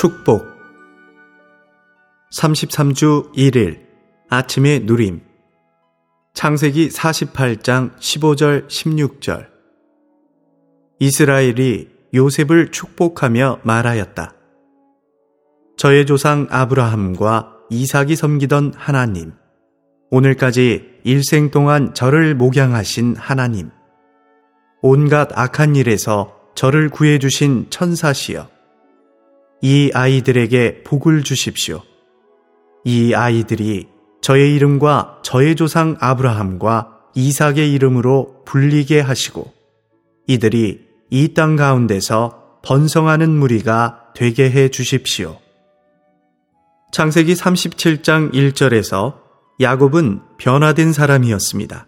축복. 33주 1일 아침의 누림. 창세기 48장 15절 16절. 이스라엘이 요셉을 축복하며 말하였다. 저의 조상 아브라함과 이삭이 섬기던 하나님, 오늘까지 일생 동안 저를 목양하신 하나님, 온갖 악한 일에서 저를 구해주신 천사시여, 이 아이들에게 복을 주십시오. 이 아이들이 저의 이름과 저의 조상 아브라함과 이삭의 이름으로 불리게 하시고 이들이 이 땅 가운데서 번성하는 무리가 되게 해 주십시오. 창세기 37장 1절에서 야곱은 변화된 사람이었습니다.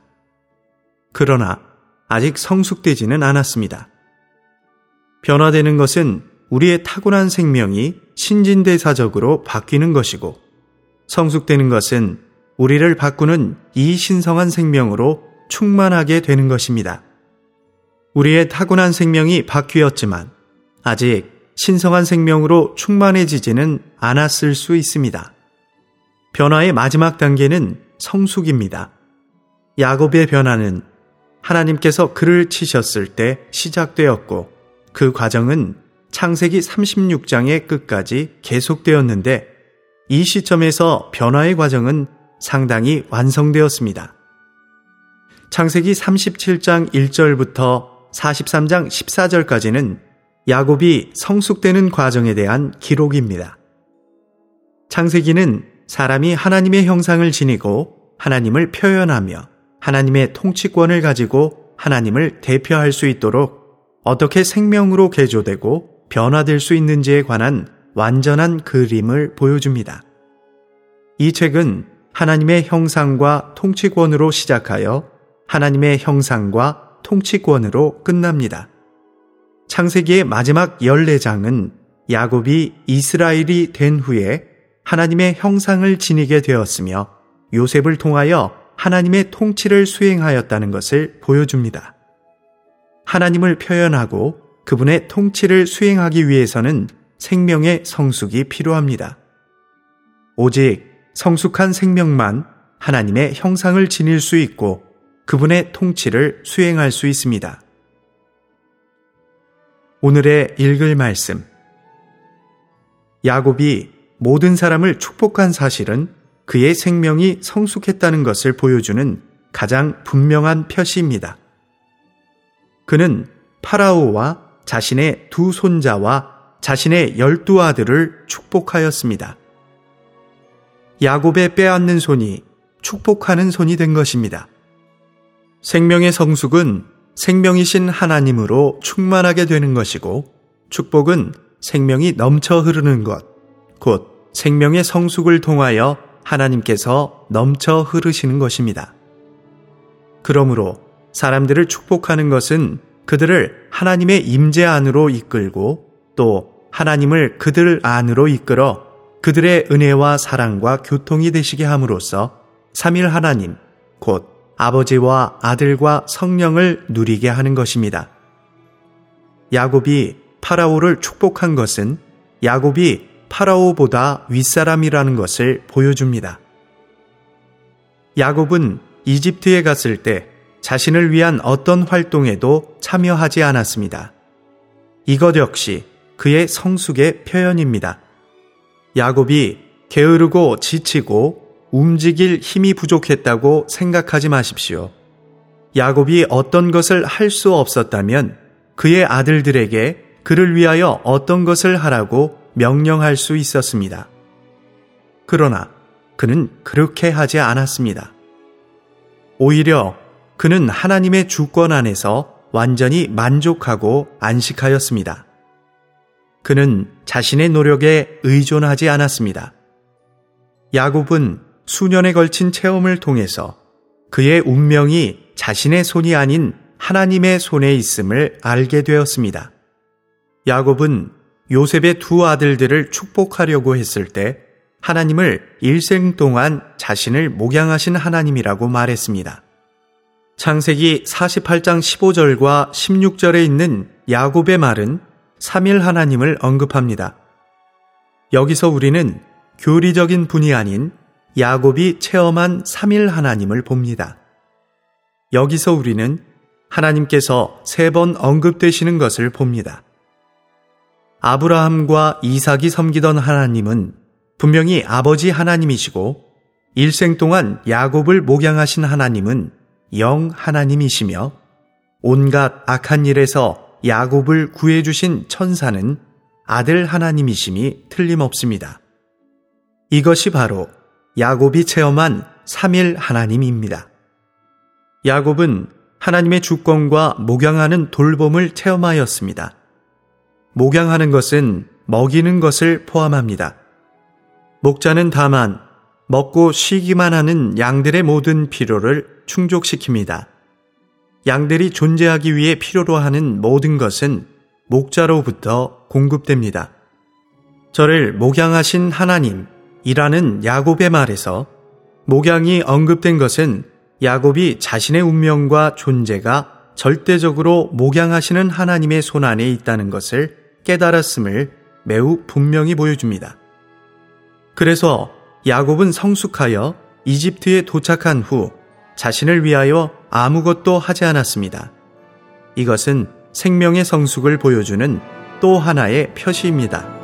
그러나 아직 성숙되지는 않았습니다. 변화되는 것은 우리의 타고난 생명이 신진대사적으로 바뀌는 것이고 성숙되는 것은 우리를 바꾸는 이 신성한 생명으로 충만하게 되는 것입니다. 우리의 타고난 생명이 바뀌었지만 아직 신성한 생명으로 충만해지지는 않았을 수 있습니다. 변화의 마지막 단계는 성숙입니다. 야곱의 변화는 하나님께서 그를 치셨을 때 시작되었고 그 과정은 창세기 36장의 끝까지 계속되었는데 이 시점에서 변화의 과정은 상당히 완성되었습니다. 창세기 37장 1절부터 43장 14절까지는 야곱이 성숙되는 과정에 대한 기록입니다. 창세기는 사람이 하나님의 형상을 지니고 하나님을 표현하며 하나님의 통치권을 가지고 하나님을 대표할 수 있도록 어떻게 생명으로 개조되고 변화될 수 있는지에 관한 완전한 그림을 보여줍니다. 이 책은 하나님의 형상과 통치권으로 시작하여 하나님의 형상과 통치권으로 끝납니다. 창세기의 마지막 14장은 야곱이 이스라엘이 된 후에 하나님의 형상을 지니게 되었으며 요셉을 통하여 하나님의 통치를 수행하였다는 것을 보여줍니다. 하나님을 표현하고 그분의 통치를 수행하기 위해서는 생명의 성숙이 필요합니다. 오직 성숙한 생명만 하나님의 형상을 지닐 수 있고 그분의 통치를 수행할 수 있습니다. 오늘의 읽을 말씀. 야곱이 모든 사람을 축복한 사실은 그의 생명이 성숙했다는 것을 보여주는 가장 분명한 표시입니다. 그는 파라오와 자신의 두 손자와 자신의 열두 아들을 축복하였습니다. 야곱의 빼앗는 손이 축복하는 손이 된 것입니다. 생명의 성숙은 생명이신 하나님으로 충만하게 되는 것이고 축복은 생명이 넘쳐 흐르는 것, 곧 생명의 성숙을 통하여 하나님께서 넘쳐 흐르시는 것입니다. 그러므로 사람들을 축복하는 것은 그들을 하나님의 임재 안으로 이끌고 또 하나님을 그들 안으로 이끌어 그들의 은혜와 사랑과 교통이 되시게 함으로써 삼일 하나님, 곧 아버지와 아들과 성령을 누리게 하는 것입니다. 야곱이 파라오를 축복한 것은 야곱이 파라오보다 윗사람이라는 것을 보여줍니다. 야곱은 이집트에 갔을 때 자신을 위한 어떤 활동에도 참여하지 않았습니다. 이것 역시 그의 성숙의 표현입니다. 야곱이 게으르고 지치고 움직일 힘이 부족했다고 생각하지 마십시오. 야곱이 어떤 것을 할 수 없었다면 그의 아들들에게 그를 위하여 어떤 것을 하라고 명령할 수 있었습니다. 그러나 그는 그렇게 하지 않았습니다. 오히려 그는 하나님의 주권 안에서 완전히 만족하고 안식하였습니다. 그는 자신의 노력에 의존하지 않았습니다. 야곱은 수년에 걸친 체험을 통해서 그의 운명이 자신의 손이 아닌 하나님의 손에 있음을 알게 되었습니다. 야곱은 요셉의 두 아들들을 축복하려고 했을 때 하나님을 일생 동안 자신을 목양하신 하나님이라고 말했습니다. 창세기 48장 15절과 16절에 있는 야곱의 말은 3일 하나님을 언급합니다. 여기서 우리는 교리적인 분이 아닌 야곱이 체험한 3일 하나님을 봅니다. 여기서 우리는 하나님께서 세 번 언급되시는 것을 봅니다. 아브라함과 이삭이 섬기던 하나님은 분명히 아버지 하나님이시고 일생 동안 야곱을 목양하신 하나님은 영 하나님이시며 온갖 악한 일에서 야곱을 구해주신 천사는 아들 하나님이심이 틀림없습니다. 이것이 바로 야곱이 체험한 3일 하나님입니다. 야곱은 하나님의 주권과 목양하는 돌봄을 체험하였습니다. 목양하는 것은 먹이는 것을 포함합니다. 목자는 다만 먹고 쉬기만 하는 양들의 모든 필요를 충족시킵니다. 양들이 존재하기 위해 필요로 하는 모든 것은 목자로부터 공급됩니다. 저를 목양하신 하나님이라는 야곱의 말에서 목양이 언급된 것은 야곱이 자신의 운명과 존재가 절대적으로 목양하시는 하나님의 손 안에 있다는 것을 깨달았음을 매우 분명히 보여줍니다. 그래서 야곱은 성숙하여 이집트에 도착한 후 자신을 위하여 아무것도 하지 않았습니다. 이것은 생명의 성숙을 보여주는 또 하나의 표시입니다.